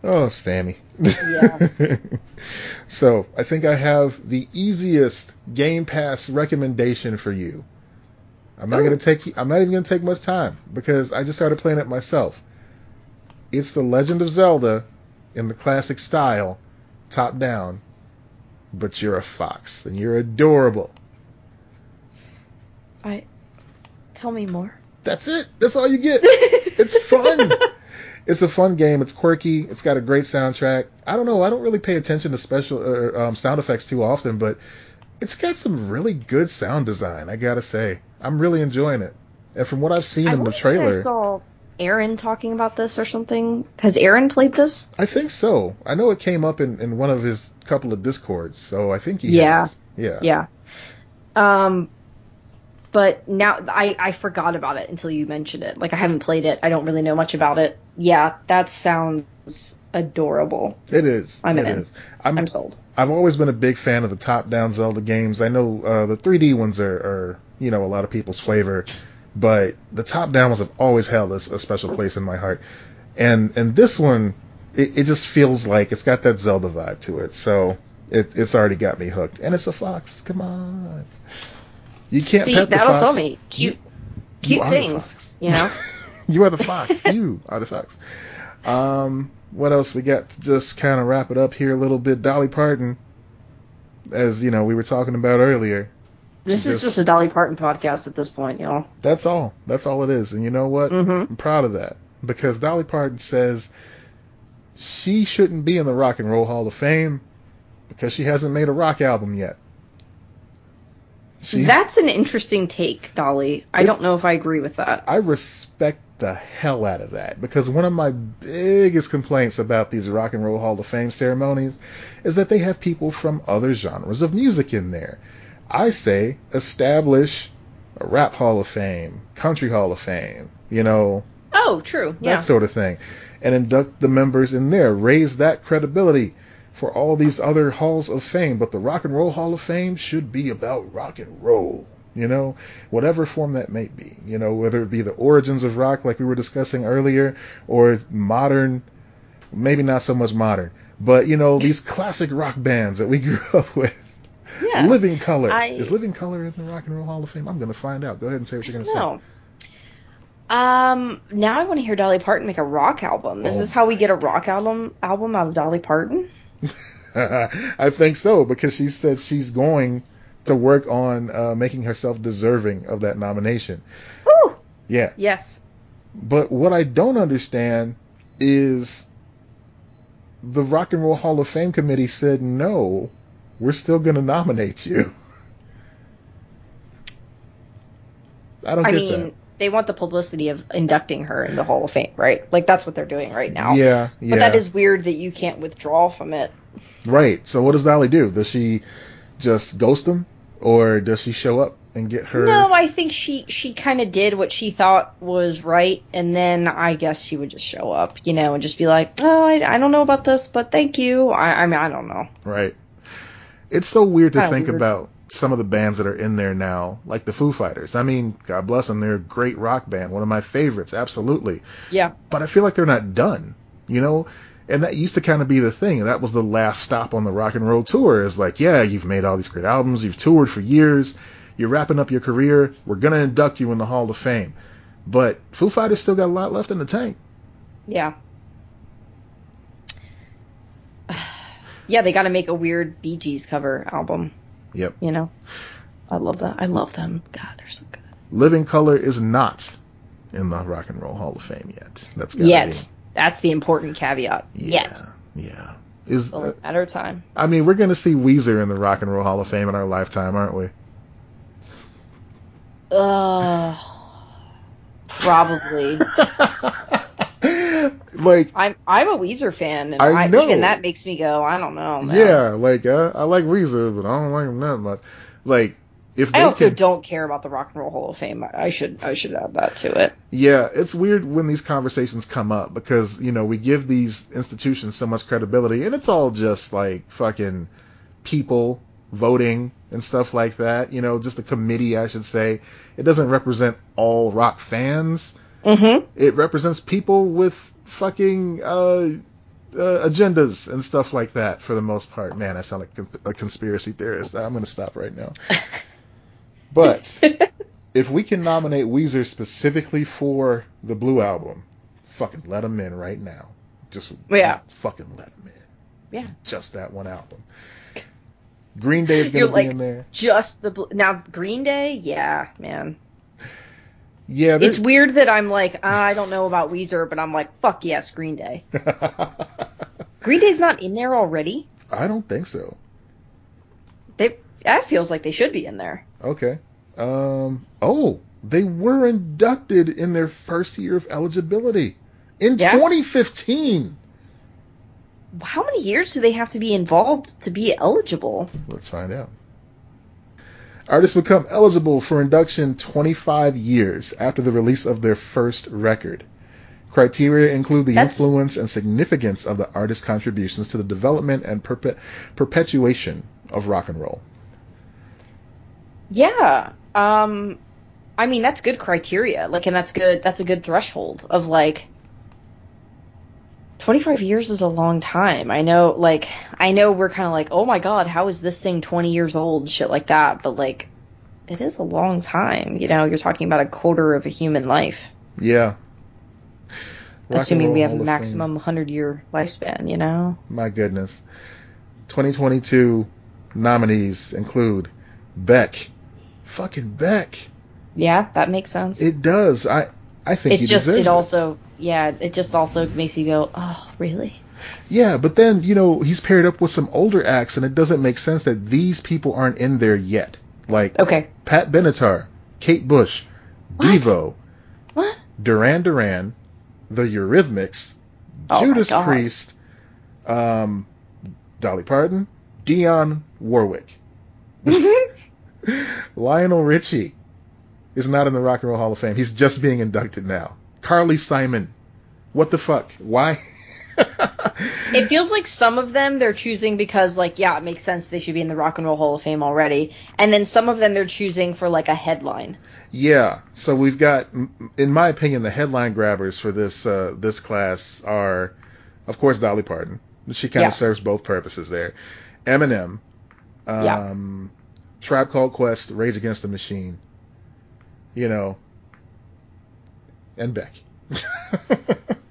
Oh, Sammy. Yeah. so I think I have the easiest Game Pass recommendation for you. I'm not Ooh. gonna take. I'm not even gonna take much time because I just started playing it myself. It's The Legend of Zelda in the classic style, top down, but you're a fox and you're adorable. I. Tell me more. That's it. That's all you get. It's fun. it's a fun game. It's quirky. It's got a great soundtrack. I don't know. I don't really pay attention to special or, um, sound effects too often, but it's got some really good sound design. I gotta say, I'm really enjoying it. And from what I've seen I in the trailer, I saw Aaron talking about this or something. Has Aaron played this? I think so. I know it came up in, in one of his couple of discords, so I think he Yeah. has. Yeah. Yeah. Um, but now I I forgot about it until you mentioned it. Like I haven't played it. I don't really know much about it. Yeah, that sounds adorable. It is. I'm It in. is. I'm, I'm sold. I've always been a big fan of the top-down Zelda games. I know uh, the 3D ones are, are, you know, a lot of people's flavor, but the top-down ones have always held a, a special place in my heart. And and this one, it, it just feels like it's got that Zelda vibe to it. So it, it's already got me hooked. And it's a fox. Come on. You can't See, pet the that'll fox. sell me. Cute, You cute the things. You know. you are the fox. you are the fox. Um, what else we got to just kind of wrap it up here a little bit? Dolly Parton, as you know, we were talking about earlier. This is Just- just a Dolly Parton podcast at this point, you know. That's all. That's all it is. And you know what? Mhm. I'm proud of that because Dolly Parton says she shouldn't be in the Rock and Roll Hall of Fame because she hasn't made a rock album yet. She's, That's an interesting take, Dolly. I don't know if I agree with that. I respect the hell out of that because one of my biggest complaints about these Rock and Roll Hall of Fame ceremonies is that they have people from other genres of music in there. I say establish a rap Hall of Fame, country Hall of Fame, you know, Oh, true. that Yeah. sort of thing, and induct the members in there, raise that credibility for all these other halls of fame. But the Rock and Roll Hall of Fame should be about rock and roll, you know, whatever form that may be, you know, whether it be the origins of rock, like we were discussing earlier, or modern, maybe not so much modern, but you know, these classic rock bands that we grew up with. yeah. Living Colour I- is Living Colour in the Rock and Roll Hall of Fame. I'm gonna find out. Go ahead and say what you're gonna say. No. Um. Now I want to hear Dolly Parton make a rock album. Is Oh this how we get a rock album album out of Dolly Parton? I think so because she said she's going to work on uh, making herself deserving of that nomination. Woo! Yeah, Yes. but what I don't understand is the Rock and Roll Hall of Fame committee said no, we're still going to nominate you. I don't I get mean, they want the publicity of inducting her in the Hall of Fame, right? Like that's what they're doing right now. Yeah, yeah. But that is weird that you can't withdraw from it. right. So what does Dolly do? Does she just ghost them, or does she show up and get her? No, I think she she kind of did what she thought was right, and then I guess she would just show up, you know, and just be like, "Oh, I, I don't know about this, but thank you." I, I mean, I don't know. Right. It's so weird to Kinda think weird. about some of the bands that are in there now, like the Foo Fighters. I mean, God bless them, they're a great rock band, one of my favorites, absolutely. Yeah. But I feel like they're not done, you know? And that used to kind of be the thing. That was the last stop on the rock and roll tour. Is like, yeah, you've made all these great albums, you've toured for years, you're wrapping up your career, we're gonna induct you in the Hall of Fame. But Foo Fighters still got a lot left in the tank. Yeah. yeah, they got to make a weird Bee Gees cover album. Yep. You know, I love that. I love them. God, they're so good. Living Colour is not in the Rock and Roll Hall of Fame yet. That's gotta that's the important caveat. be. Yet, Yeah. Yeah. Is only a matter of time. I mean, we're gonna see Weezer in the Rock and Roll Hall of Fame in our lifetime, aren't we? Uh, Probably. like, I'm I'm a Weezer fan, and I I know. even that makes me go. I don't know. Man. yeah, like uh, I like Weezer, but I don't like them that much. Like, if they I also can, don't care about the Rock and Roll Hall of Fame. I I should I should add that to it. yeah, it's weird when these conversations come up because you know we give these institutions so much credibility, and it's all just like fucking people voting and stuff like that. You know, just a committee, I should say. It doesn't represent all rock fans. Mm-hmm. it represents people with fucking uh, uh, agendas and stuff like that for the most part. Man, I sound like con- a conspiracy theorist. I'm going to stop right now. But if we can nominate Weezer specifically for the Blue Album, fucking let them in right now. Just Yeah. fucking let them in. Yeah. Just that one album. Green Day is going to be like- in there. Just the bl- now Green Day. Yeah, man. Yeah, It's weird that I'm like, "Ah, I don't know about Weezer, but I'm like, fuck yes, Green Day. Green Day's not in there already. I don't think so. They that feels like they should be in there. Okay. Um. Oh, they were inducted in their first year of eligibility in Yeah? 2015. How many years do they have to be involved to be eligible? Let's find out. Artists become eligible for induction 25 years after the release of their first record. Criteria include the That's- influence and significance of the artist's contributions to the development and perpe- perpetuation of rock and roll. Yeah. Um I mean that's good criteria. Like and that's good that's a good threshold of like 25 years is a long time. I know like I know we're kind of like, "Oh my god, how is this thing 20 years old?" shit like that, but like it is a long time. You know, you're talking about a quarter of a human life. Yeah. Rock assuming we have a maximum 100 year lifespan, you know? My goodness. 2022 nominees include Beck. Fucking Beck. Yeah, that makes sense. It does. I I think it's just it also yeah, it just also makes you go, "Oh, really?" Yeah, but then, you know, he's paired up with some older acts and it doesn't make sense that these people aren't in there yet. Like Okay. Pat Benatar, Kate Bush, What? Devo, What? Duran Duran, The Eurythmics, Oh Judas Priest, um, Dolly Parton, Dionne Warwick. Lionel Richie is not in the Rock and Roll Hall of Fame. He's just being inducted now. Carly Simon. What the fuck? Why? It feels like some of them they're choosing because like yeah, it makes sense they should be in the Rock and Roll Hall of Fame already. And then some of them they're choosing for like a headline. Yeah. So we've got, in my opinion, the headline grabbers for this uh, this class are, of course, Dolly Parton. She kind Yeah. of serves both purposes there. Eminem, Yeah. um, Tribe Called Quest, Rage Against the Machine. You know, and Beck.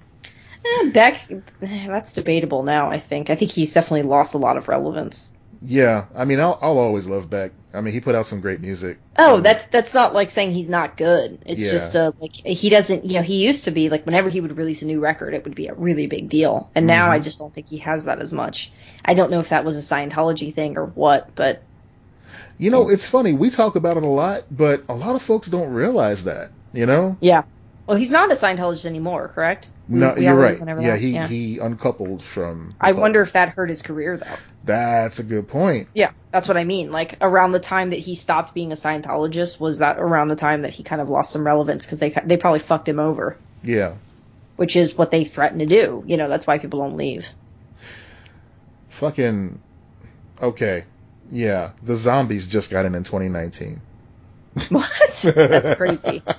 Eh, Beck eh, that's debatable now, I think. I think he's definitely lost a lot of relevance. yeah. I mean, I'll, I'll always love Beck. I mean, he put out some great music. Oh, Um, that's that's not like saying he's not good. It's Yeah. just uh like he doesn't, you know, he used to be like whenever he would release a new record, it would be a really big deal. And now Mhm. I just don't think he has that as much. I don't know if that was a Scientology thing or what, but You know, it's funny. We talk about it a lot, but a lot of folks don't realize that. You know? yeah. Well, he's not a Scientologist anymore, correct? No, we you're right. Yeah, he yeah. he uncoupled from. I wonder if that hurt his career though. That's a good point. Yeah, that's what I mean. Like around the time that he stopped being a Scientologist was that around the time that he kind of lost some relevance because they they probably fucked him over, Yeah. which is what they threaten to do. You know, that's why people don't leave. Fucking. Okay. Yeah. The zombies just got in in 2019. What? That's crazy.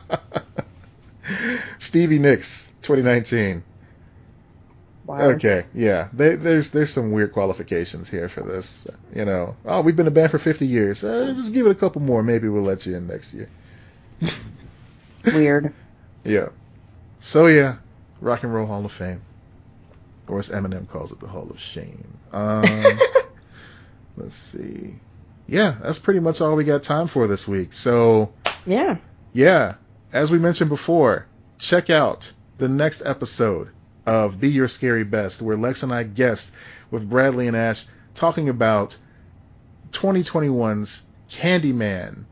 Stevie Nicks, 2019. Wow. Okay, yeah. They, there's there's some weird qualifications here for this. You know, oh, we've been a band for 50 years. Uh, just give it a couple more. Maybe we'll let you in next year. Weird. Yeah. So yeah, Rock and Roll Hall of Fame, or as Eminem calls it, the Hall of Shame. Um, let's see. Yeah, that's pretty much all we got time for this week. So Yeah. yeah, as we mentioned before, check out the next episode of Be Your Scary Best, where Lex and I guest with Bradley and Ash talking about 2021's Candyman.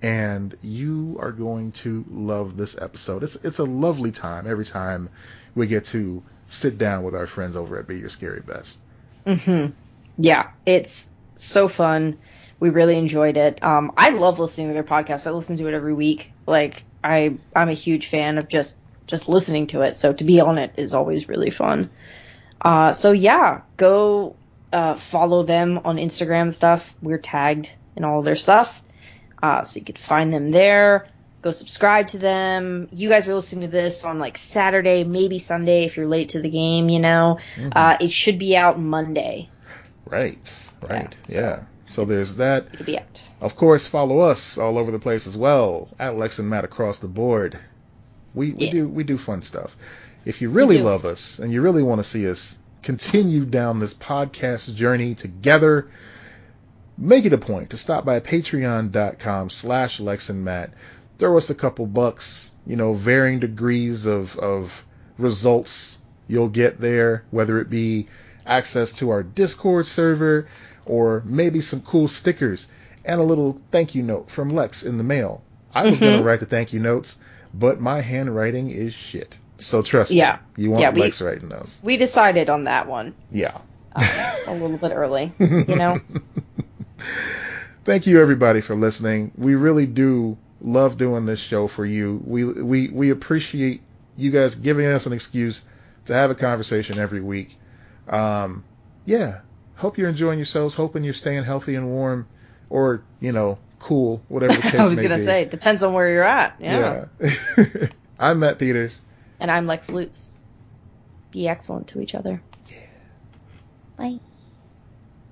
And you are going to love this episode. It's it's a lovely time every time we get to sit down with our friends over at Be Your Scary Best. Mhm. Yeah, it's so fun. We really enjoyed it. Um, I love listening to their podcast. I listen to it every week. Like I, I'm a huge fan of just just listening to it. So to be on it is always really fun. Uh, so yeah, go uh, follow them on Instagram stuff. We're tagged in all their stuff, uh, so you can find them there. Go subscribe to them. You guys are listening to this on like Saturday, maybe Sunday if you're late to the game. You know, Mhm. uh, it should be out Monday. Right, right, Yeah, so yeah. So there's that. Be out. Of course, follow us all over the place as well at Lex and Matt across the board. We we Yeah. do we do fun stuff. If you really love us and you really want to see us continue down this podcast journey together, make it a point to stop by patreon.com slash Lex and Matt. throw us a couple bucks. You know, varying degrees of of results you'll get there, whether it be access to our Discord server or maybe some cool stickers and a little thank you note from Lex in the mail. I was Mm-hmm. going to write the thank you notes, but my handwriting is shit. So trust Yeah. me, you want Yeah, we- Lex writing those. We decided on that one Yeah. um, a little bit early, you know. Thank you everybody for listening. We really do love doing this show for you. We we we appreciate you guys giving us an excuse to have a conversation every week. Um, yeah. Hope you're enjoying yourselves. Hoping you're staying healthy and warm, or you know, cool, whatever the case I was gonna be. say, depends on where you're at. Yeah. yeah. I'm Matt Peters. And I'm Lex Lutz. Be excellent to each other. Yeah. Bye.